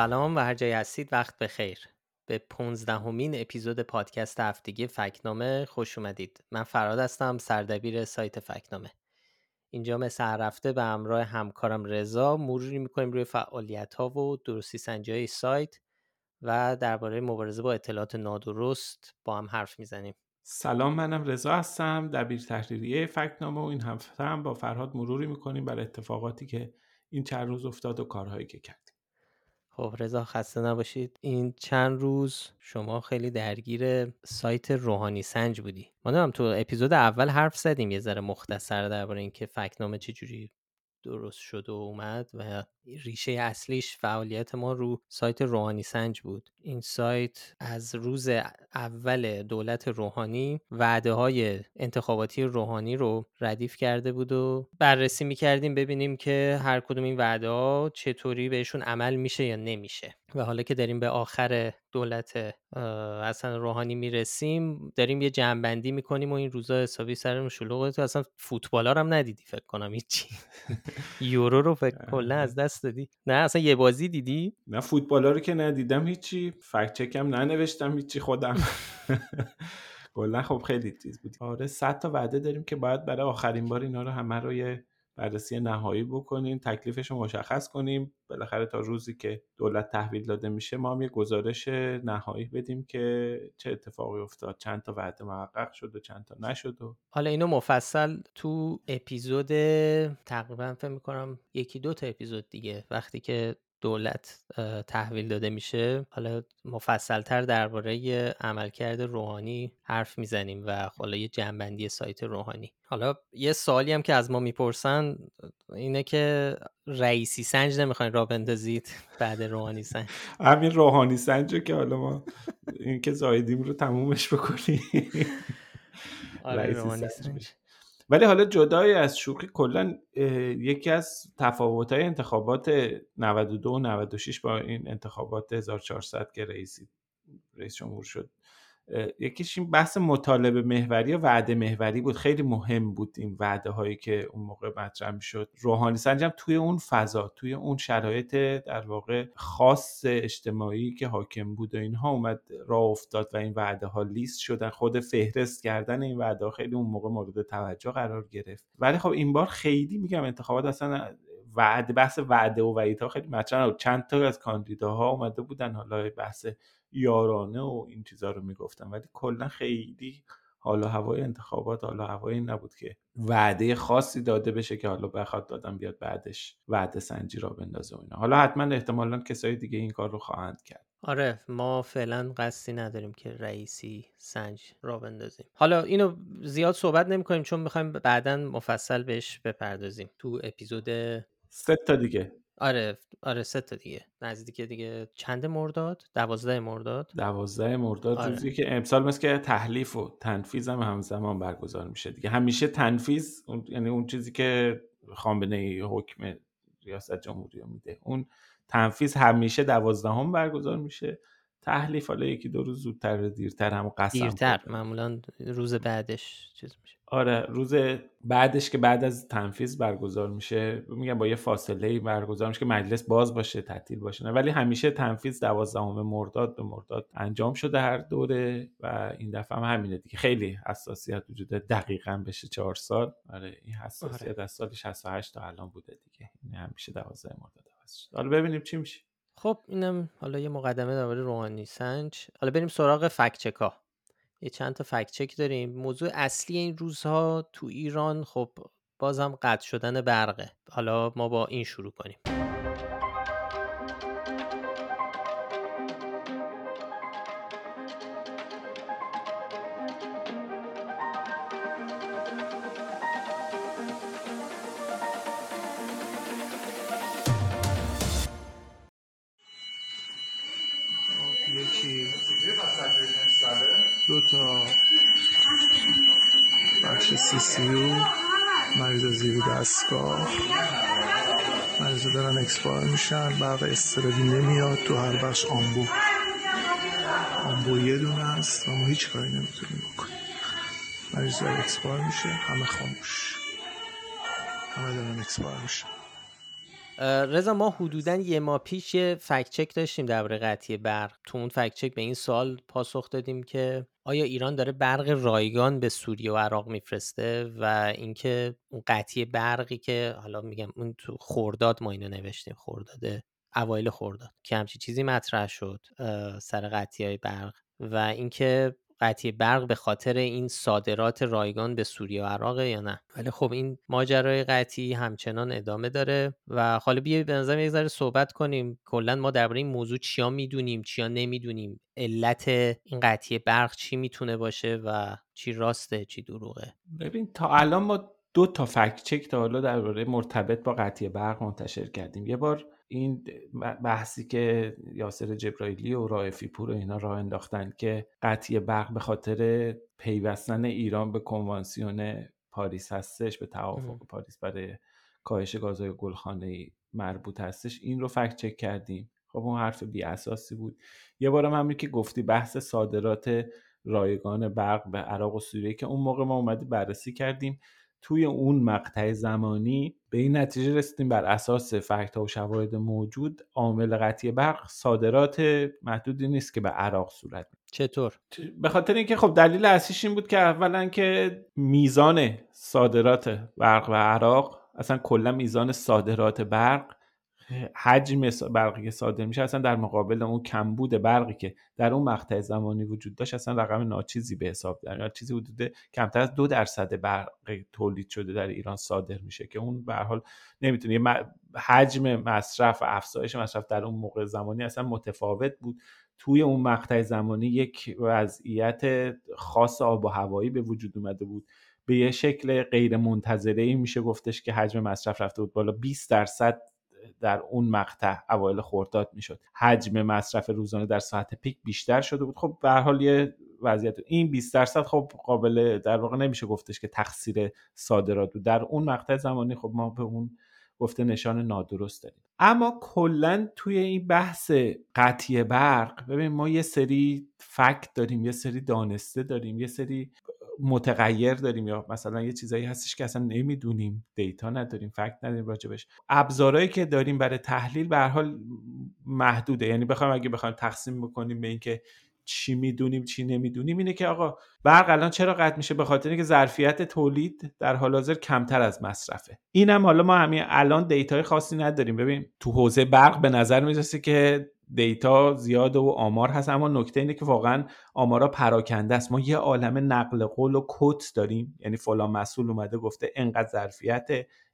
سلام و هر جای هستید وقت بخیر. به پونزدهمین اپیزود پادکست هفتگی فکنامه خوش اومدید. من فراد هستم سردبیر سایت فکنامه. اینجا مثل هر به همراه همکارم رضا مروری می‌کنیم روی فعالیت ها و درستی سنجی سایت و درباره مبارزه با اطلاعات نادرست با هم حرف می‌زنیم. سلام منم رضا هستم دبیر تحریریه فکنامه و این هفته هم با فرهاد مروری می‌کنیم بر اتفاقاتی که این چند روز افتاد و کارهایی که کردیم خب رضا خسته نباشید. این چند روز شما خیلی درگیر سایت روحانی سنج بودی. ما هم تو اپیزود اول حرف زدیم یه ذره مختصر درباره اینکه فکنامه چجوری درست شد و اومد و ریشه اصلیش فعالیت ما رو سایت روحانی سنج بود. این سایت از روز اول دولت روحانی وعده های انتخاباتی روحانی رو ردیف کرده بود و بررسی می‌کردیم ببینیم که هر کدوم این وعده ها چطوری بهشون عمل میشه یا نمیشه. و حالا که داریم به آخر دولت حسن روحانی می‌رسیم داریم یه جنبندی می‌کنیم و این روزا حسابی سرمون شلوغه. تو اصلا فوتبالار هم ندیدی فکر کنم هیچی. یورو رو فکر کلا از دست دادی. نه اصلا یه بازی دیدی؟ نه فوتبالا رو که ندیدم هیچی. فکت چکم ننوشتم هیچی خودم. کلا خب خیلی چیز بود. آره صد تا وعده داریم که باید برای آخرین بار اینا رو همه رو یه بررسی نهایی بکنیم تکلیفش رو مشخص کنیم. بالاخره تا روزی که دولت تحویل داده میشه ما هم یه گزارش نهایی بدیم که چه اتفاقی افتاد. چند تا وعده محقق شد و چند تا نشد و حالا اینو مفصل تو اپیزود تقریبا فکر می‌کنم یکی دو تا اپیزود دیگه وقتی که دولت تحویل داده میشه. حالا مفصلتر درباره عملکرد روحانی حرف می‌زنیم و حالا یه جنبندی سایت روحانی. حالا یه سوالی هم که از ما می‌پرسن اینه که رئیسی سنج نمی‌خواین را بندازید بعد روحانی سنج؟ همین روحانی سنج که حالا ما این که زایدیم رو تمومش بکنیم. آره روحانی سنج ولی حالا جدای از شوخی کلا یکی از تفاوت های انتخابات 92 و 96 با این انتخابات 1400 که رئیسی رئیس جمهور شد. یکیش این بحث مطالبه محوری و وعده محوری بود. خیلی مهم بود این وعده هایی که اون موقع مطرح می‌شد. روحانی سنجم توی اون فضا توی اون شرایط در واقع خاص اجتماعی که حاکم بود و اینها اومد راه افتاد و این وعده ها لیست شدن. خود فهرست کردن این وعده ها خیلی اون موقع مورد توجه قرار گرفت. ولی خب این بار خیلی میگم انتخابات اصلا وعده بحث وعده و وعیدها خیلی مطرح چند تا از کاندیداها اومده بودن. حالا بحث یارانه و این چیزا رو می‌گفتن. ولی کلا خیلی حالا هوای انتخابات حالا هوایی نبود که وعده خاصی داده بشه که حالا بخواد دادم بیاد بعدش وعده سنجی را بندازه و اینا. حالا حتما احتمالا کسای دیگه این کار رو خواهند کرد. آره ما فعلا قصدی نداریم که رئیسی سنج را بندازیم. حالا اینو زیاد صحبت نمی کنیم چون می‌خوایم بعدا مفصل بهش بپردازیم تو اپیزود سه تا دیگه. آره آره سه تا دیگه. نزدیک دیگه چند مرداد؟ دوازده مرداد. دوازده مرداد. آره. روزی که امسال مثل که تحلیف و تنفیز هم همزمان برگزار میشه دیگه. همیشه تنفیز یعنی اون چیزی که خامنه حکم ریاست جمهوری میده. اون تنفیز همیشه دوازدهم برگزار میشه. تحلیف حالا یکی دو روز زودتر دیرتر هم قسم دیرتر معمولا روز بعدش چیز میشه. آره روز بعدش که بعد از تنفیذ برگزار میشه میگم با یه فاصله برگزار میشه که مجلس باز باشه تعطیل باشه نه ولی همیشه تنفیذ دوازدهم مرداد به مرداد انجام شده هر دوره و این دفعه هم همینه دیگه. خیلی حساسیت وجود دقیقا بشه چهار سال. آره این حساسیت آره. از سال 68 تا الان بوده دیگه. این همیشه دوازده مرداد حالا ببینیم چی میشه. خب اینم حالا یه مقدمه درباره روحانی سنج. حالا بریم سراغ فکچکا یه چند تا فکت چک داریم. موضوع اصلی این روزها تو ایران خب بازم قطع شدن برقه. حالا ما با این شروع کنیم. دو تا بخش CCU مریض زیر دستگاه. مریض دارن expire میشن. برق اضطراری نمیاد تو هر بخش آمبو. آمبو یه دونه است. و ما هیچ کاری نمی‌تونیم بکنیم. مریض داره expire میشه. همه خاموش. همه دارن expire میشه رضا ما حدودا یه ماه پیش یه fact check داشتیم درباره قطعی برق. تو اون fact check به این سوال پاسخ دادیم که آیا ایران داره برق رایگان به سوریه و عراق میفرسته و اینکه اون قطعی برقی که حالا میگم اون تو خرداد ما اینو نوشتیم خرداد اوایل خورداد که همچی چیزی مطرح شد سر قطعی های برق و اینکه قطعی برق به خاطر این صادرات رایگان به سوریه و عراق یا نه؟ ولی خب این ماجرای قطعی همچنان ادامه داره و حالا بیا به نظر یه ذره صحبت کنیم. کلا ما درباره این موضوع چیا می‌دونیم چیا نمی‌دونیم؟ علت این قطعی برق چی می‌تونه باشه و چی راسته چی دروغه؟ ببین تا الان ما دو تا فکت چک تا حالا درباره مرتبط با قطعی برق منتشر کردیم. یه بار این بحثی که یاسر جبرائیلی و رائفی پور و اینا راه انداختن که قطعی برق به خاطر پیوستن ایران به کنوانسیون پاریس هستش به توافق پاریس برای کاهش گازهای گلخانه مربوط هستش این رو فکت چک کردیم. خب اون حرف بی اساسی بود. یه بارم همین که گفتی بحث صادرات رایگان برق به عراق و سوریه که اون موقع ما اومدی بررسی کردیم. توی اون مقطع زمانی به این نتیجه رسیدیم. بر اساس فکت و شواهد موجود عامل قطعی برق صادرات محدودی نیست که به عراق صورت چطور؟ به خاطر اینکه خب دلیل اصلیش این بود که اولا که میزان صادرات برق به عراق اصلا کلا میزان صادرات برق حجم برقی که صادر میشه اصلا در مقابل اون کمبود برقی که در اون مقطع زمانی وجود داشت اصلا رقم ناچیزی به حساب در چیزی حدود کمتر از دو درصد برق تولید شده در ایران صادر میشه که اون به حال نمی‌تونه. حجم مصرف و افزایش مصرف در اون موقع زمانی اصلا متفاوت بود. توی اون مقطع زمانی یک وضعیت خاص آب و هوایی به وجود اومده بود. به یه شکل غیر منتظره ای میشه گفتش که حجم مصرف رفته بود بالا 20 درصد در اون مقطع اوایل خرداد می‌شد. حجم مصرف روزانه در ساعت پیک بیشتر شده بود. خب به حال یه وضعیت. این 20 درصد خب قابل در واقع نمیشه گفتش که تقصیر صادرات بود. در اون مقطع زمانی خب ما به اون گفته نشان نادرست داریم. اما کلا توی این بحث قطعی برق ببین ما یه سری fact داریم یه سری دانسته داریم یه سری متغیر داریم یا مثلا یه چیزایی هستش که اصلا نمی‌دونیم data نداریم fact نداریم راجبش. ابزارهایی که داریم برای تحلیل به حال محدوده. یعنی بخوایم اگه بخوایم تقسیم بکنیم به اینکه چی می‌دونیم چی نمی‌دونیم اینه که آقا برق الان چرا قطع میشه؟ به خاطر اینکه ظرفیت تولید در حال حاضر کمتر از مصرفه. اینم حالا ما همین الان data ی خاصی نداریم. ببین تو حوزه برق به نظر می‌رسه که data زیاد و آمار هست اما نکته اینه که واقعا آمارا پراکنده است. ما یه عالم نقل قول و کت داریم. یعنی فلان مسئول اومده گفته انقدر ظرفیت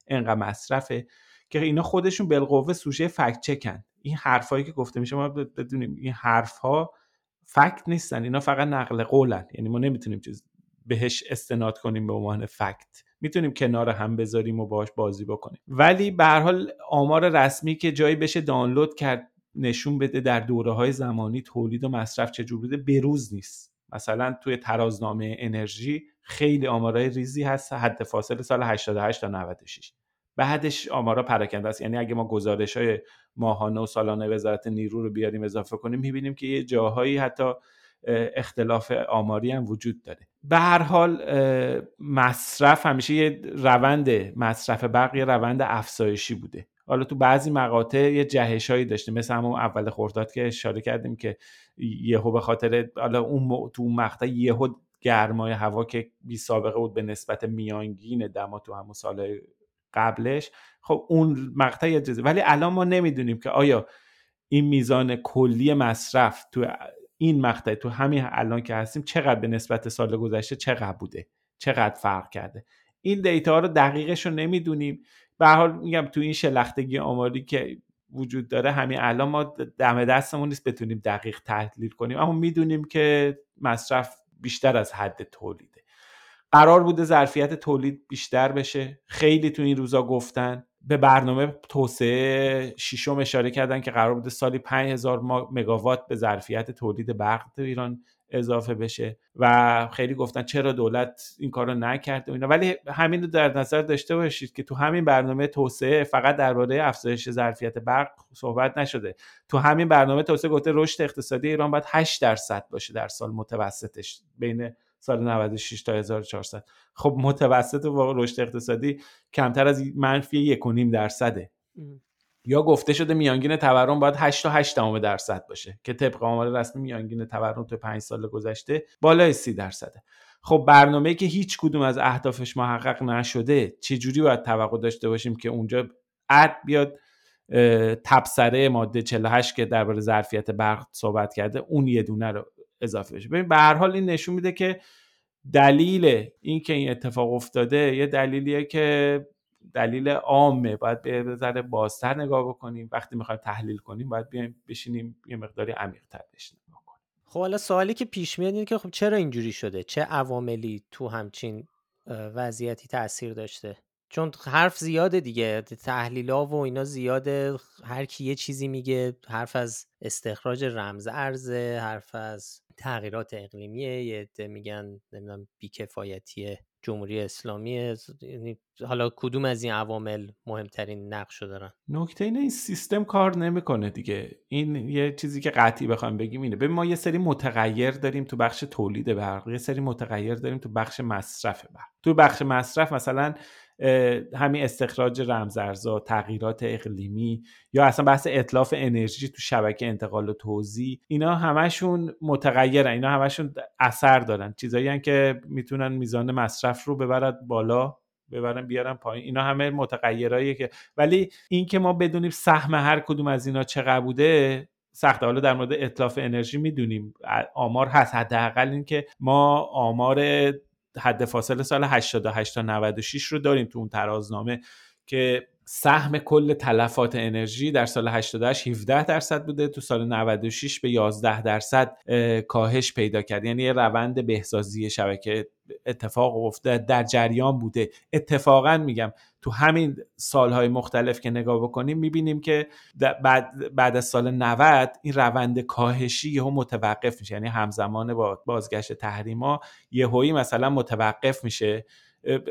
انقدر مصرفه که اینا خودشون بالقوه سوژه فکت چکن. این حرفایی که گفته میشه ما بدونیم این حرفها فکت نیستن اینا فقط نقل قولن. یعنی ما نمی‌تونیم چیز بهش استناد کنیم به عنوان فکت. می‌تونیم کنار هم بذاریم و باش بازی بکنیم. ولی به هر حال آمار رسمی که جایی بشه دانلود کرد نشون بده در دوره های زمانی تولید و مصرف چجور بوده بروز نیست. مثلا توی ترازنامه انرژی خیلی آمارای ریزی هست حد فاصله سال 88 تا 96 بعدش آمارا پراکنده است. یعنی اگه ما گزارش های ماهانه و سالانه وزارت نیرو رو بیاریم اضافه کنیم می‌بینیم که یه جاهایی حتی اختلاف آماری هم وجود داره. به هر حال مصرف همیشه یه روند مصرف برق یه روند افزایشی بوده. حالا تو بعضی مقاطع یه جهش هایی داشته مثل همون اول خرداد که اشاره کردیم که یهو به خاطر حالا اون تو اون مقطع یهو گرمای هوا که بی سابقه بود به نسبت میانگین دما تو همون سال قبلش خب اون مقطع یه ولی الان ما نمی‌دونیم که آیا این میزان کلی مصرف تو این مقطع تو همین الان که هستیم چقدر به نسبت سال گذشته چقدر بوده؟ چقدر فرق کرده؟ این دیتا رو دقیقش رو نمی‌دونیم. به حال میگم تو این شلختگی آماری که وجود داره همین الان ما دم دستمون نیست بتونیم دقیق تحلیل کنیم اما می‌دونیم که مصرف بیشتر از حد تولیده قرار بوده ظرفیت تولید بیشتر بشه. خیلی تو این روزا گفتن. به برنامه توسعه شیشم اشاره کردن که قرار بوده سالی 5000 مگاوات به ظرفیت تولید برق تو ایران اضافه بشه و خیلی گفتن چرا دولت این کار رو نکرده اینا. ولی همین رو در نظر داشته باشید که تو همین برنامه توسعه فقط درباره افزایش ظرفیت برق صحبت نشده. تو همین برنامه توسعه گفته رشد اقتصادی ایران باید 8 درصد باشه در سال متوسطش بین سال 96 تا 1400 خب متوسط و رشد اقتصادی کمتر از منفی 1.5 درصده. یا گفته شده میانگین تورم باید 8 تا 8 درصد باشه که طبق آمار رسمی میانگین تورم تو 5 سال گذشته بالای 30 درصده. خب برنامه که هیچ کدوم از اهدافش محقق نشده چه جوری باید توقع داشته باشیم که اونجا عد بیاد تبصره ماده 48 که درباره ظرفیت برق صحبت کرده اون یه دونه رو اضافه بشه. ببین به هر حال این نشون میده که دلیل این که این اتفاق افتاده یه دلیلیه که دلیل عامه. باید به ذره بازتر نگاه بکنیم. وقتی می‌خوایم تحلیل کنیم باید بیایم بشینیم یه مقداری عمیق‌تر بشینیم. خب حالا سوالی که پیش میاد اینه که خب چرا اینجوری شده؟ چه عواملی تو همچین وضعیتی تاثیر داشته؟ چون حرف زیاده دیگه تحلیلا و اینا زیاده هر کی یه چیزی میگه حرف از استخراج رمز ارزه حرف از تغییرات اقلیمیه یه عده میگن نمی‌دونم بیکفایتی جمهوری اسلامی یعنی حالا کدوم از این عوامل مهمترین نقش دارن؟ نکته اینه این سیستم کار نمی‌کنه دیگه. این یه چیزی که قطعی بخوام بگیم اینه. ببین ما یه سری متغیر داریم تو بخش تولید برق یه سری متغیر داریم تو بخش مصرف برق. تو بخش مصرف مثلا همین استخراج رمزارزها تغییرات اقلیمی یا اصلا بحث اطلاف انرژی تو شبکه انتقال و توزیع اینا همشون متغیرن اینا همشون اثر دارن. چیزایی که می‌تونن میزان مصرف رو ببرد بالا ببرن بیارن پایین. اینا همه متغیراییه که ولی اینکه ما بدونیم سهم هر کدوم از اینا چقدر بوده سخته. حالا در مورد اطلاف انرژی می‌دونیم. آمار هست. حداقل اینکه ما آمار حد فاصله سال 88 تا 96 رو داریم تو اون ترازنامه که سهم کل تلفات انرژی در سال 88 17 درصد بوده. تو سال 96 به 11 درصد کاهش پیدا کرد. یعنی یه روند بهسازی شبکه اتفاق افتاده در جریان بوده. اتفاقا میگم تو همین سالهای مختلف که نگاه بکنیم می‌بینیم که بعد, بعد از سال 90 این روند کاهشی یهو متوقف میشه. یعنی همزمان با بازگشت تحریما یهویی مثلا متوقف میشه.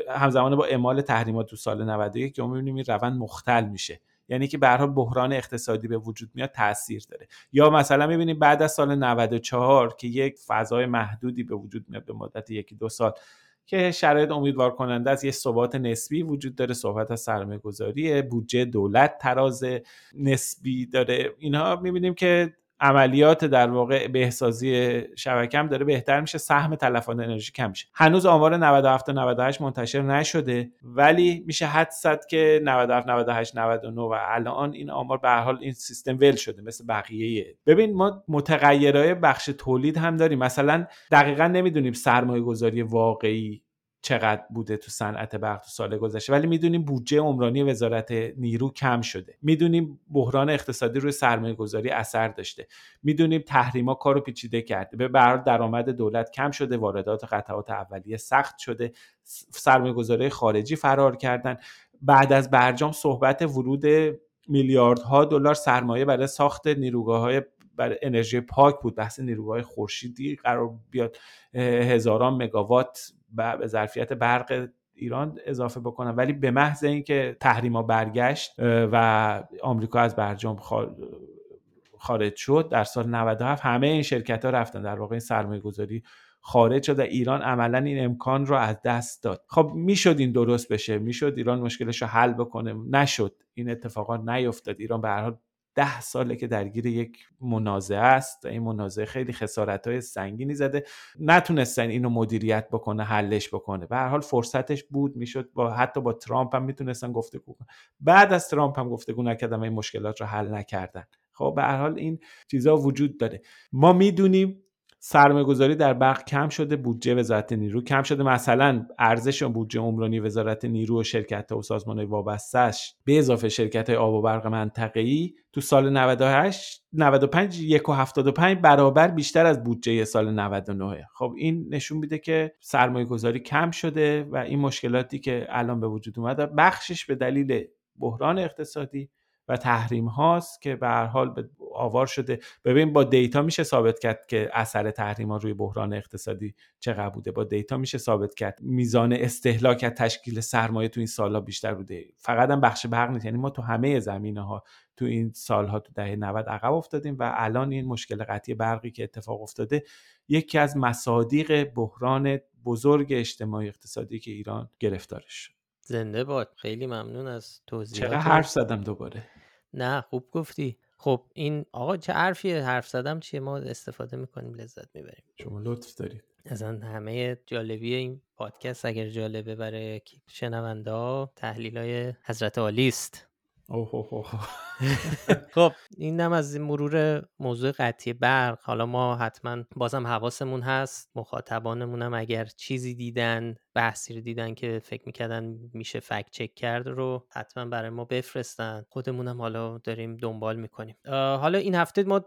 همزمان با اعمال تحریمات تو سال 91 که می‌بینیم این روند مختل میشه. یعنی که به بحران اقتصادی به وجود میاد تاثیر داره. یا مثلا می‌بینیم بعد از سال 94 که یک فضای محدودی به وجود میاد به مدت یکی دو سال که شرایط امیدوار کننده از یه ثبات نسبی وجود داره. صحبت از سرمایه گذاری بودجه دولت تراز نسبی داره. اینها می‌بینیم که عملیات در واقع بهسازی شبکه هم داره بهتر میشه سهم تلفات انرژی کم میشه. هنوز آمار 97 تا 98 منتشر نشده ولی میشه حد زد که 97 98 99 و الان این آمار به حال این سیستم ول شده مثل بقیه. ببین ما متغیرهای بخش تولید هم داریم. مثلا دقیقا نمی‌دونیم سرمایه گذاری واقعی چقدر بوده تو صنعت برق تو سال گذشته. ولی می‌دونیم بودجه عمرانی وزارت نیرو کم شده. می‌دونیم بحران اقتصادی روی سرمایه گذاری اثر داشته. می‌دونیم تحریما کارو پیچیده کرده. به بر درآمد دولت کم شده. واردات قطعات اولیه سخت شده. سرمایه گذاری خارجی فرار کردن. بعد از برجام صحبت ورود میلیاردها دلار سرمایه برای ساخت نیروگاه های برای انرژی پاک بود. بحث نیروگاه خورشیدی قرار بیاد. هزاران مگاوات به ظرفیت برق ایران اضافه بکنن ولی به محض اینکه تحریما برگشت و آمریکا از برجام خارج شد در سال 97 همه این شرکت ها رفتن. در واقع این سرمایه گذاری خارج شد و ایران عملا این امکان رو از دست داد. خب می‌شد این درست بشه؟ می‌شد ایران مشکلش رو حل بکنه؟ نشد. این اتفاقات نیفتاد. ایران به هر حال ده ساله که درگیر یک منازعه است این منازعه خیلی خسارت های سنگینی زده. نتونستن اینو مدیریت بکنه حلش بکنه. به هر حال فرصتش بود می‌شد با حتی با ترامپ هم می‌تونستن گفتگو کنن. بعد از ترامپ هم گفتگو نکردن این مشکلات رو حل نکردن. خب به هر حال این چیزها وجود داره. ما می‌دونیم سرمایه گذاری در برق کم شده بودجه وزارت نیرو کم شده. مثلا ارزش بودجه عمرانی وزارت نیرو و شرکت و سازمان وابستش به اضافه شرکت های آب و برق منطقه‌ای تو سال 98 95 1.75 برابر بیشتر از بودجه سال 99 خب این نشون میده که سرمایه گذاری کم شده و این مشکلاتی که الان به وجود اومده بخشش به دلیل بحران اقتصادی و تحریم هاست که به هر حال آوار شده. ببین با دیتا میشه ثابت کرد که اثر تحریم ها روی بحران اقتصادی چقدر بوده. با دیتا میشه ثابت کرد. میزان استهلاک از تشکیل سرمایه تو این سالها بیشتر بوده. فقط هم بخش برق نیست. یعنی ما تو همه زمینه ها تو این سالها تو دهه 90 عقب افتادیم و الان این مشکل قطعی برقی که اتفاق افتاده یکی از مصادیق بحران بزرگ اجتماعی اقتصادی که ایران گرفتارش زنده باد. خیلی ممنون از توضیحات چقدر حرف زدم دوباره؟ نه خوب گفتی. خب این آقا چه حرفیه؟ حرف زدم چیه؟ ما استفاده می‌کنیم لذت می‌بریم. شما لطف دارید. اصلا همه جالبی این پادکست اگر جالبه برای شنونده ها تحلیل های حضرت عالی است. اوه اوه اوه. خب اینم از این مرور موضوع قطعی برق. حالا ما حتما بازم حواسمون هست. مخاطبانمون هم اگر چیزی دیدن بحثی رو دیدن که فکر می‌کردن میشه فکت چک کرد رو حتما برای ما بفرستن. خودمونم حالا داریم دنبال می‌کنیم. حالا این هفته ما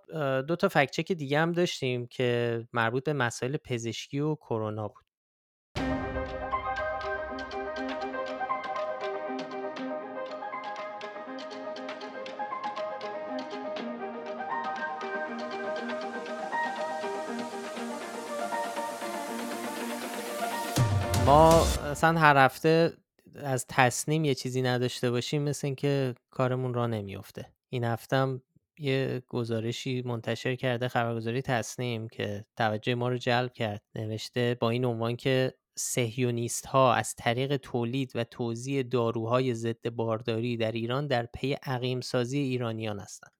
دو تا فکت چک دیگه هم داشتیم که مربوط به مسائل پزشکی و کرونا بود. ما اصلا هر هفته از تصنیم یه چیزی نداشته باشیم مثل اینکه کارمون را نمیفته این هفتم یه گزارشی منتشر کرده خبرگزاری تصنیم که توجه ما رو جلب کرد. نوشته با این عنوان که سهیونیست ها از طریق تولید و توزیع داروهای ضد بارداری در ایران در پی عقیم سازی ایرانیان هستند.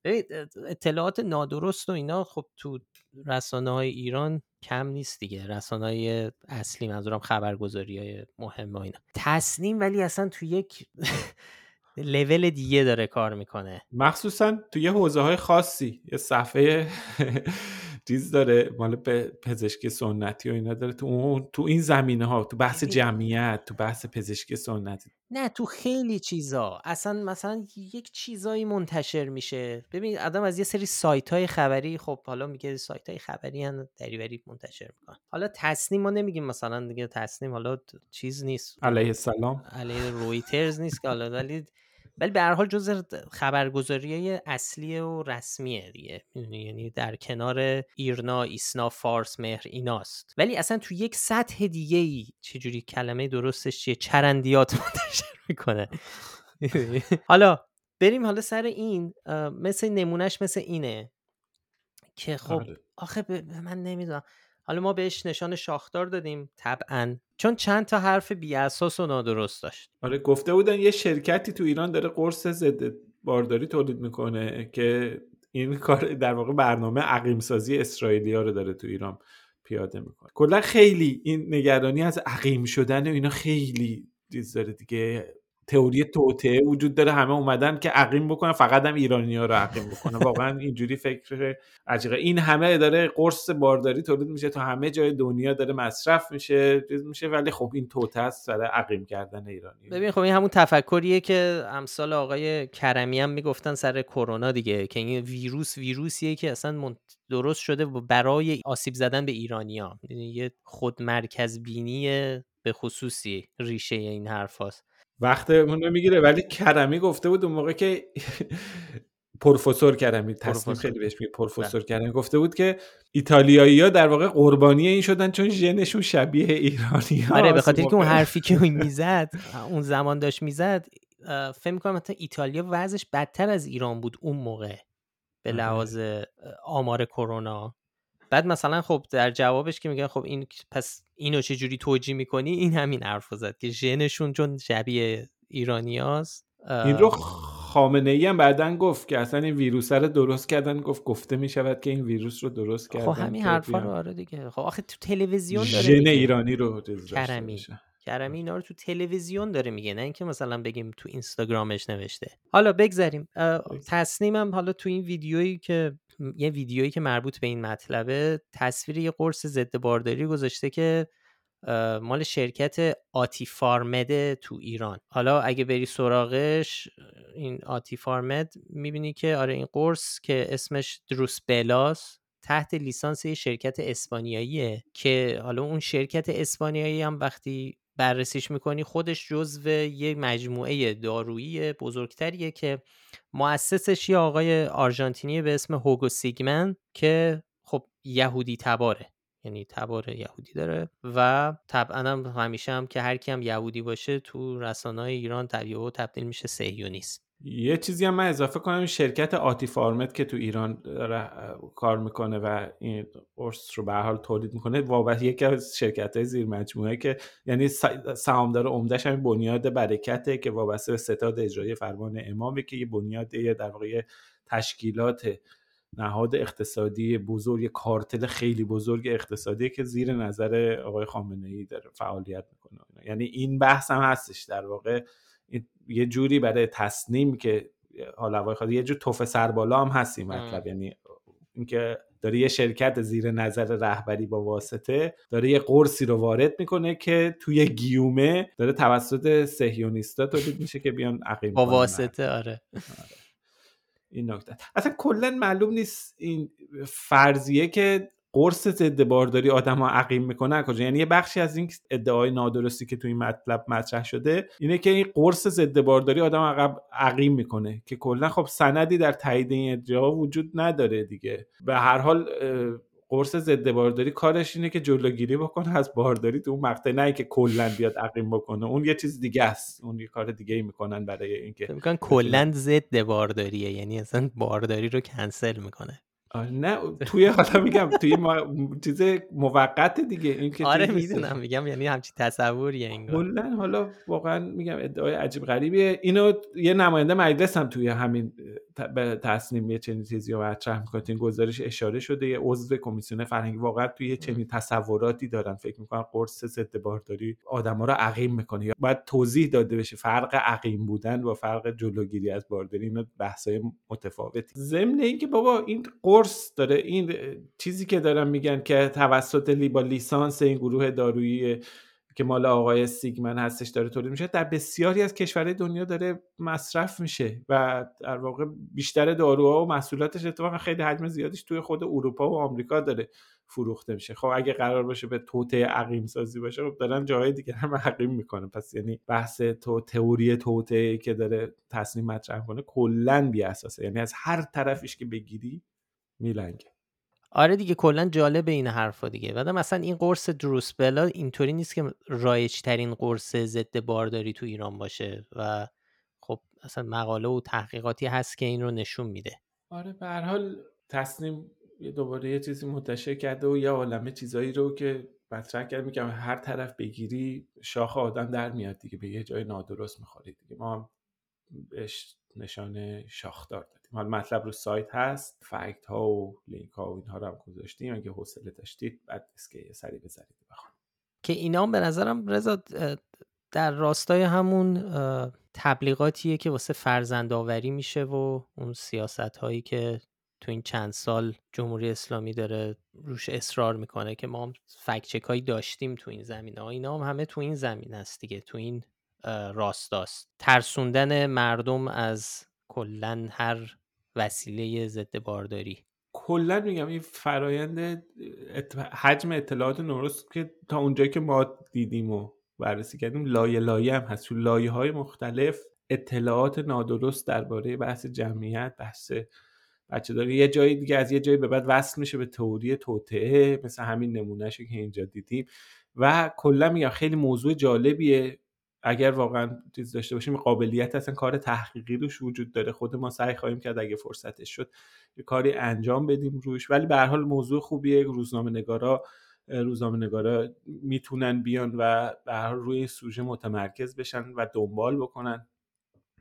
اطلاعات نادرست و اینا خب تو رسانه های ایران کم نیست دیگه. رسانه های اصلی منظورم خبرگزاری های مهم و اینا. تصنیم ولی اصلا تو یک لول دیگه داره کار می‌کنه. مخصوصا تو یه حوزه های خاصی یه صفحه چیز داره مال پزشکی سنتی و اینا داره. تو اون تو این زمینه ها تو بحث. جمعیت تو بحث پزشکی سنتی. نه تو خیلی چیزا. اصلا مثلا یک چیزایی منتشر میشه. ببین آدم از یه سری سایت های خبری خب حالا میگه سایت های خبری هم دریوری منتشر می‌کنن. حالا تصنیم ما نمیگیم مثلا دیگه تصنیم حالا چیز نیست. علیه السلام. علیه رویترز نیست که حالا ولی ولی به هر حال جز خبرگزاری اصلی و رسمیه دیگه؟ یعنی در کنار ایرنا ایسنا فارس مهر ایناست. ولی اصلا تو یک سطح دیگه ای چجوری کلمه درستش چیه؟ چرندیات منتشر می‌کنه. حالا بریم حالا سر این مثل نمونهش مثل اینه که خب آره. آخه به من نمی‌دونم. حالا ما بهش نشان شاخدار دادیم طبعا. چون چند تا حرف بی اساس و نادرست داشت. آره گفته بودن یه شرکتی تو ایران داره قرص ضد بارداری تولید می‌کنه که این کار در واقع برنامه عقیم سازی اسرائیلیا رو داره تو ایران پیاده می‌کنه. کلا خیلی این نگرانی از عقیم شدن و اینا خیلی چیز داره دیگه. تئوری توطئه وجود داره همه اومدن که عقیم بکنن فقط هم ایرانی ها رو عقیم بکنن. واقعا اینجوری فکر عجیبه. این همه داره قرص بارداری تولید میشه تو همه جای دنیا داره مصرف میشه چیز میشه ولی خب این توته است سر عقیم کردن ایرانی. ببین خب این همون تفکریه که امثال آقای کرمی هم می‌گفتن سر کرونا دیگه که این ویروس ویروسیه که اصلا درست شده برای آسیب زدن به ایرانیا یعنی یه خودمرکز بینی به خصوصی ریشه این حرف هاست. وقتمون رو می‌گیره ولی کرمی گفته بود اون موقع که پروفسور کرمی تصمیم. بله. خیلی بهش میگه پروفسور کرمی گفته بود که ایتالیایی ها در واقع قربانی این شدن چون ژنشون شبیه ایرانی ها آره به خاطر که اون حرفی که اون می‌زد اون زمان داشت می‌زد فکر می‌کنم حتی ایتالیا وضعش بدتر از ایران بود اون موقع به. لحاظ آمار کرونا بعد مثلا خب در جوابش که میگن خب این پس اینو چه جوری توجیه می‌کنی این همین حرف زد که ژنشون چون شبیه ایرانیاست این رو خامنه ای هم بعدا گفت که اصلا این ویروس رو درست کردن گفت گفته می شود که این ویروس رو درست کردن خب همین حرفا رو آره دیگه خب آخه تو تلویزیون داره ژن. ایرانی رو کرمی. کرمی اینا رو تو تلویزیون داره میگه نه اینکه مثلا بگیم تو اینستاگرامش نوشته حالا بگذریم. تصنیمم حالا تو این ویدیویی که یه ویدیویی که مربوط به این مطلبه تصویر یه قرص ضد بارداری گذاشته که مال شرکت آتی فارمد تو ایران. حالا اگه بری سراغش این آتی فارمد می‌بینی که آره این قرص که اسمش دروس بلاس تحت لیسانس یه شرکت اسپانیاییه که حالا اون شرکت اسپانیایی هم وقتی بررسیش می‌کنی خودش جزو یه مجموعه دارویی بزرگتریه که مؤسسش یه آقای آرژانتینی به اسم هوگو سیگمن که خب یهودی تباره. یعنی تبار یهودی داره و طبعا هم همیشه هم که هر کی هم یهودی باشه تو رسانه ایران و تبدیل میشه سهیونیست یه چیزی هم من اضافه کنم شرکت آتی فارمت که تو ایران داره کار می‌کنه و این قرص رو به حال تولید می‌کنه وابسته یکی از شرکت های زیر مجموعه که یعنی سهامدار عمدهش همین بنیاد برکته که وابسته به ستاد اجرایی فرمان امامه که یه بنیاد در واقع تشکیلات نهاد اقتصادی بزرگ کارتل خیلی بزرگ اقتصادی که زیر نظر آقای خامنه ای داره فعالیت می‌کنه یعنی این بحث هم هستش در واقع. یه جوری برای تصنیم که حالا خواهد یه جور توف سربالا هم هست این مطلب. یعنی اینکه داره یه شرکت زیر نظر رهبری با واسطه داره یه قرصی رو وارد می‌کنه که توی گیومه داره توسط سهیونیستا تولید میشه که بیان عقیم با واسطه آره. آره. این نکته. اصلا کلا معلوم نیست این فرضیه که قرص ضد بارداری آدم ها عقیم می‌کنه کجا؟ یعنی یه بخشی از این ادعای نادرستی که تو این مطلب مطرح شده اینه که این قرص ضد بارداری آدم عقب عقیم می‌کنه که کلا خب سندی در تایید این ادعا وجود نداره دیگه. به هر حال قرص ضد بارداری کارش اینه که جلوگیری بکنه از بارداری تو اون مقطع نه که کلا بیاد عقیم بکنه. اون یه چیز دیگه است. اون یه کار دیگه ای می‌کنن برای اینکه میگن کلا ضد بارداریه. یعنی اصلا بارداری رو کنسل می‌کنه. نه توی حالا میگم توی ما... چیز موقت دیگه این که آره می‌دونم میگم یعنی همچی تصوریه انگار. کلا حالا واقعا میگم ادعای عجیب غریبیه. اینو یه نماینده مجلس هم توی همین به تصمیم یه چنین چیزی رو مطرح می‌کنه. این گزارش اشاره شده یه عضو کمیسیون فرهنگی واقعا توی چنین تصوراتی دارن. فکر می‌کنن قرص ضد بارداری آدما رو عقیم می‌کنه. یا باید توضیح داده بشه فرق عقیم بودن با فرق جلوگیری از بارداری. اینا بحثای متفاوتی. ضمن اینکه بابا این قرص داره. این چیزی که دارن میگن که توسط لیبا لیسانس این گروه دارویی که مال آقای سیگمن هستش داره تولید میشه در بسیاری از کشورهای دنیا داره مصرف میشه و در واقع بیشتر داروها و محصولاتش اتفاقا خیلی حجم زیادیش توی خود اروپا و آمریکا داره فروخته میشه. خب اگه قرار باشه به توته عقیم سازی باشه خب دارن جاهای دیگه هم عقیم می‌کنه. پس یعنی بحث تو تئوری توته که داره تصمیم مطرح کنه کلا بی اساسه یعنی از هر طرفش که بگیری میلنگه. آره دیگه کلا جالب این حرفا دیگه. بعد مثلا این قرص دروسبلا اینطوری نیست که رایج ترین قرص ضد بارداری تو ایران باشه و خب اصلا مقاله و تحقیقاتی هست که این رو نشون میده. آره به هر حال تصنیم دوباره یه چیزی منتشر کرده و یه عالمه چیزایی رو که مطرح کرد. میگم هر طرف بگیری شاخ آدم در میاد دیگه. به یه جای نادرست می‌خوری دیگه. ما هم بهش نشان شاخدار حالا مطلب رو سایت هست. فکت ها و لینک ها و اینها رو هم گذاشتیم. اگه حوصله داشتید بعد اسکه یه سری بزنید بخوام که اینا به نظرم رضا در راستای همون تبلیغاتیه که واسه فرزندآوری میشه و اون سیاست هایی که تو این چند سال جمهوری اسلامی داره روش اصرار می‌کنه که ما هم فکچک هایی داشتیم تو این زمینه. اینا هم همه تو این زمین هست دیگه تو این راستاست. ترسوندن مردم از کلا هر وسیله ضد بارداری. کلا میگم این فرایند حجم اطلاعات نورست که تا اونجایی که ما دیدیم و بررسی کردیم لایه لایه هم هست. تو لایه های مختلف اطلاعات نادرست درباره بحث جمعیت بحث بچه داری. یه جایی دیگه از یه جایی به بعد وصل میشه به تئوری توطعه مثل همین نمونهشو که اینجا دیدیم. و کلا میگم خیلی موضوع جالبیه. اگر واقعا چیز داشته باشیم قابلیت اصلا کار تحقیقی روش وجود داره. خود ما سعی خواهیم کرد اگه فرصتش شد یه کاری انجام بدیم روش. ولی به هر حال موضوع خوبیه. روزنامه نگارا روزنامه نگارا می‌تونن بیان و به هر روی سوژه متمرکز بشن و دنبال بکنن.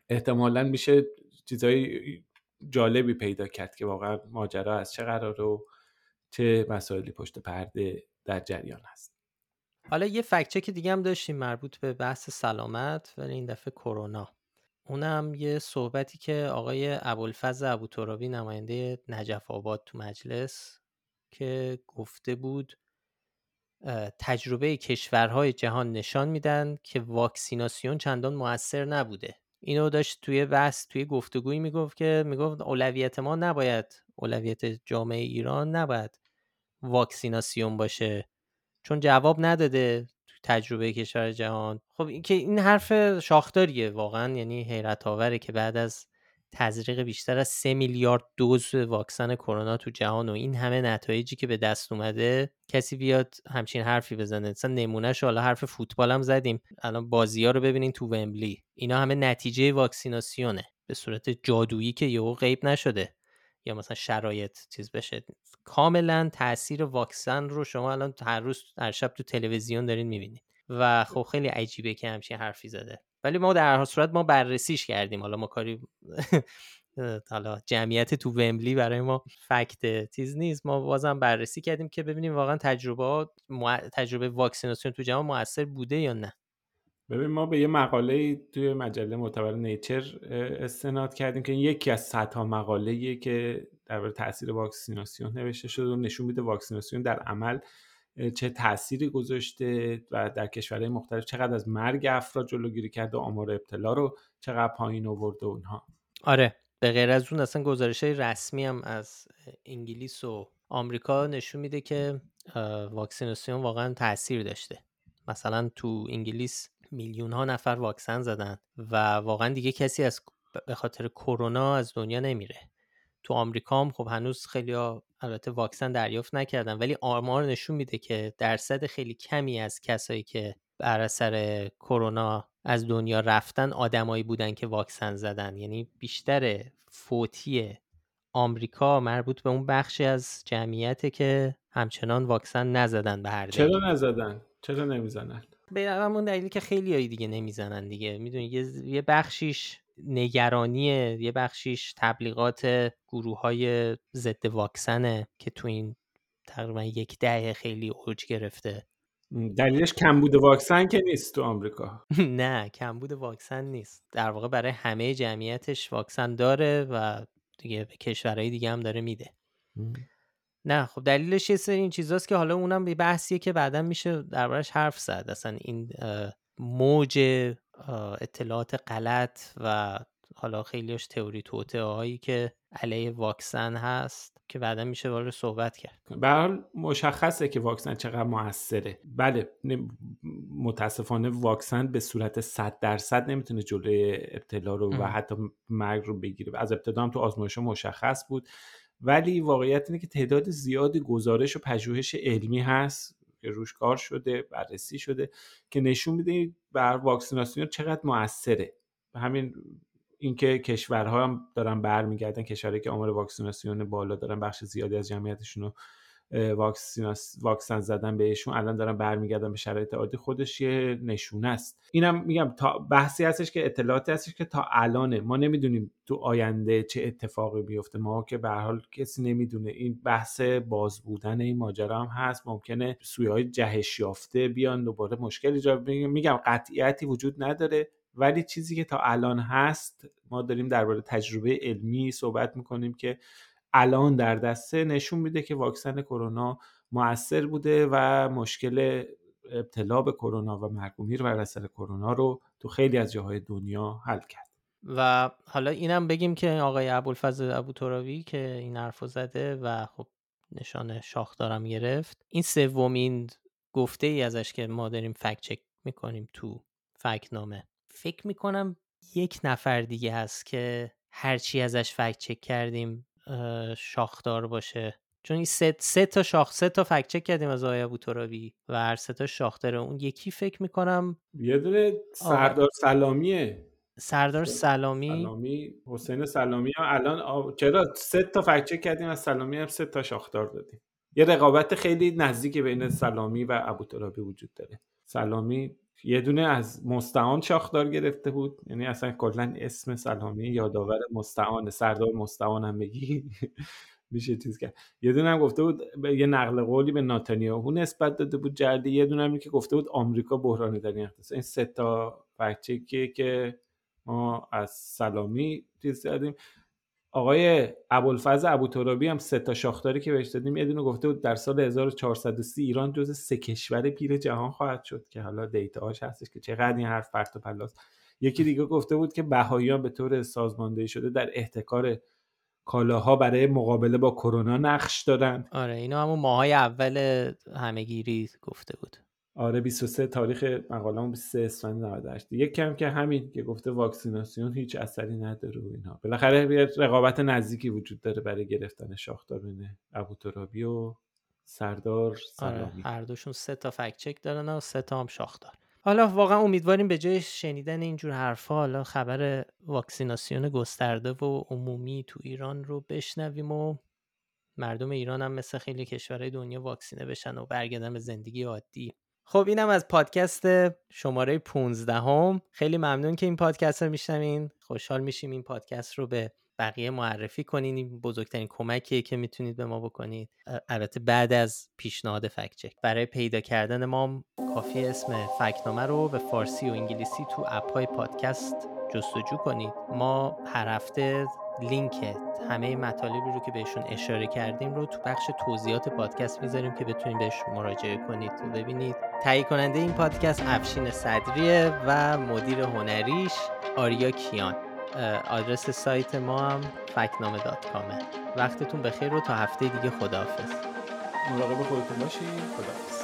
احتمالا میشه چیزای جالبی پیدا کرد که واقعا ماجرا از چه قراره و چه مسائلی پشت پرده در جریان هست. حالا یه فکچک دیگه هم داشتیم مربوط به بحث سلامت ولی این دفعه کرونا. اونم یه صحبتی که آقای ابوالفضل ابوترابی نماینده نجف آباد تو مجلس که گفته بود تجربه کشورهای جهان نشان میدن که واکسیناسیون چندان موثر نبوده. اینو داشت توی بحث توی گفتگویی می‌گفت که می‌گفت اولویت ما نباید اولویت جامعه ایران نباید واکسیناسیون باشه. چون جواب نداده تجربه کشور جهان. خب این که این حرف شاخداریه واقعا یعنی حیرت آوره که بعد از تزریق بیشتر از سه میلیارد دوز واکسن کرونا تو جهان و این همه نتایجی که به دست اومده کسی بیاد همچین حرفی بزنه. مثلا نمونهش حالا حرف فوتبال هم زدیم. الان بازی ها رو ببینین تو ومبلی. اینا همه نتیجه واکسیناسیونه. به صورت جادویی که یهو غیب نشده. یا مثلا شرایط چیز بشه. کاملا تاثیر واکسن رو شما الان هر روز هر شب تو تلویزیون دارین می‌بینید و خب خیلی عجیبه که همچین حرفی زده. ولی ما در هر صورت ما بررسیش کردیم. حالا ما کاری حالا جمعیت تو ومبلی برای ما فکت چیز نیست. ما بازم بررسی کردیم که ببینیم واقعا تجربه تجربه واکسیناسیون تو جهان موثر بوده یا نه. ببین ما به یه مقاله توی مجله معتبر نیچر استناد کردیم که یکی از صدها مقاله که درباره تاثیر واکسیناسیون نوشته شده و نشون میده واکسیناسیون در عمل چه تأثیری گذاشته و در کشورهای مختلف چقدر از مرگ افراد جلوگیری کرده و آمار ابتلا رو چقدر پایین آورده اونها آره به غیر از اون اصلا گزارش های رسمی هم از انگلیس و آمریکا نشون میده که واکسیناسیون واقعا تاثیر داشته. مثلا تو انگلیس میلیون ها نفر واکسن زدن و واقعا دیگه کسی از به خاطر کرونا از دنیا نمیره. تو آمریکا هم خب هنوز خیلی ها البته واکسن دریافت نکردن ولی آمار نشون میده که درصد خیلی کمی از کسایی که بر اثر کرونا از دنیا رفتن آدمایی بودن که واکسن زدن. یعنی بیشتر فوتی آمریکا مربوط به اون بخشی از جمعیت که همچنان واکسن نزدن به هر دلیل چرا نزدن؟ چرا نمی‌زنن؟ به همون دلیلی که خیلی هایی دیگه نمی‌زنن دیگه. می‌دونی یه بخشیش نگرانیه یه بخشیش تبلیغات گروه های ضد واکسنه که تو این تقریبا یک دهه خیلی اوج گرفته. دلیلش کمبود واکسن که نیست تو آمریکا. نه کمبود واکسن نیست. در واقع برای همه جمعیتش واکسن داره و دیگه به کشورهای دیگه هم داره میده. نه خب دلیلش یه سری این چیزاست که حالا اونم به بحثیه که بعدا میشه دربارش حرف زد. اصلا این موج اطلاعات غلط و حالا خیلیش تئوری توته هایی که علیه واکسن هست که بعدا میشه وارد صحبت کرد. به مشخصه که واکسن چقدر موثره. بله متاسفانه واکسن به صورت 100 درصد نمی‌تونه جلوی ابتلا رو و حتی مرگ رو بگیره. از ابتدا هم تو آزمایش مشخص بود. ولی واقعیت اینه که تعداد زیادی گزارش و پژوهش علمی هست که روش کار شده بررسی شده که نشون میده بر واکسیناسیون چقدر موثره. همین اینکه کشورها هم دارن برمیگردن کشورهایی که آمار واکسیناسیون بالا دارن بخش زیادی از جمعیتشون رو واکسن زدن بهشون. الان دارن برمیگردن به شرایط عادی خودش یه نشونه است. اینم میگم تا بحثی هستش که اطلاعاتی هستش که تا الانه. ما نمی‌دونیم تو آینده چه اتفاقی بیفته ما که به حال کسی نمی‌دونه. این بحث باز بودن این ماجرا هم هست. ممکنه سویه های جهش یافته بیان دوباره مشکل ایجاد میگم قطعیتی وجود نداره. ولی چیزی که تا الان هست ما داریم درباره تجربه علمی صحبت می‌کنیم که الان در دسته نشون میده که واکسن کرونا موثر بوده و مشکل ابتلا به کرونا و مرگومیر و اثر کرونا رو تو خیلی از جاهای دنیا حل کرد. و حالا اینم بگیم که آقای ابوالفضل ابو تراوی که این حرفو زده و خب نشان شاخدارم گرفت این سومین گفته ای ازش که ما داریم فکت چک می‌کنیم تو فکت نامه فکر می‌کنم یک نفر دیگه هست که هرچی ازش فکت چک کردیم شاخدار باشه. چون این سه, سه تا شاخ سه تا فکت چک کردیم از آقای ابوترابی و هر سه تا شاخ داره اون یکی فکر می‌کنم یه دونه سردار سلامیه. سردار سلامی. سلامی حسین سلامی هم الان آ... چرا سه تا فکت چک کردیم از سلامی هم سه تا شاخدار دادیم. یه رقابت خیلی نزدیک بین سلامی و ابوترابی وجود داره. سلامی یه دونه از مستعان شاخدار گرفته بود. یعنی اصلا کلا اسم سلامی یادآور مستعان سردار مستعان هم بگی میشه چیز کرد. یه دونه هم گفته بود یه نقل قولی به ناتانیاهو نسبت داده بود جردی یه دونه هم که گفته بود آمریکا بحران این این سه تا فکچکیه که ما از سلامی چیز دادیم آقای ابوالفضل ابوترابی هم سه تا شاخداری که بهش دادیم یه دونه گفته بود در سال 1430 ایران جز سه کشور پیر جهان خواهد شد که حالا دیتاهاش هستش که چقدر این حرف پرت و پلاست یکی دیگه گفته بود که بهاییان به طور سازماندهی شده در احتکار کالاها برای مقابله با کرونا نقش دارن آره اینا همون ماهای اول همهگیری گفته بود. آره 23 تاریخ مقاله‌مون 23 اسفند 98 یک کم که همین که گفته واکسیناسیون هیچ اثری نداره و اینها. بالاخره یه رقابت نزدیکی وجود داره برای گرفتن شاخدار بین ابوترابی و سردار سلامی. آره هر دوشون سه تا فکت چک دارن و سه تا هم شاخدار. حالا واقعا امیدواریم به جای شنیدن اینجور حرفها حالا خبر واکسیناسیون گسترده و عمومی تو ایران رو بشنویم و مردم ایران هم مثل خیلی کشورهای دنیا واکسینه بشن و برگردن به زندگی عادی. خب اینم از پادکست شماره 15 هم. خیلی ممنون که این پادکست رو میشنوین. خوشحال میشیم این پادکست رو به بقیه معرفی کنین. این بزرگترین کمکیه که می‌تونید به ما بکنید. البته بعد از پیشنهاد فکچک برای پیدا کردن ما کافی اسم فکنامه رو به فارسی و انگلیسی تو اپ های پادکست جستجو کنید. ما هر هفته لینک همه مطالبی رو که بهشون اشاره کردیم رو تو بخش توضیحات پادکست می‌ذاریم که بتونید بهش مراجعه کنید. و ببینید. تهیه کننده این پادکست افشین صدریه و مدیر هنریش آریا کیان. آدرس سایت ما هم فکنامه دات کامه. وقتتون بخیر رو تا هفته دیگه خداحافظ. مراقب خودتون باشید خداحافظ.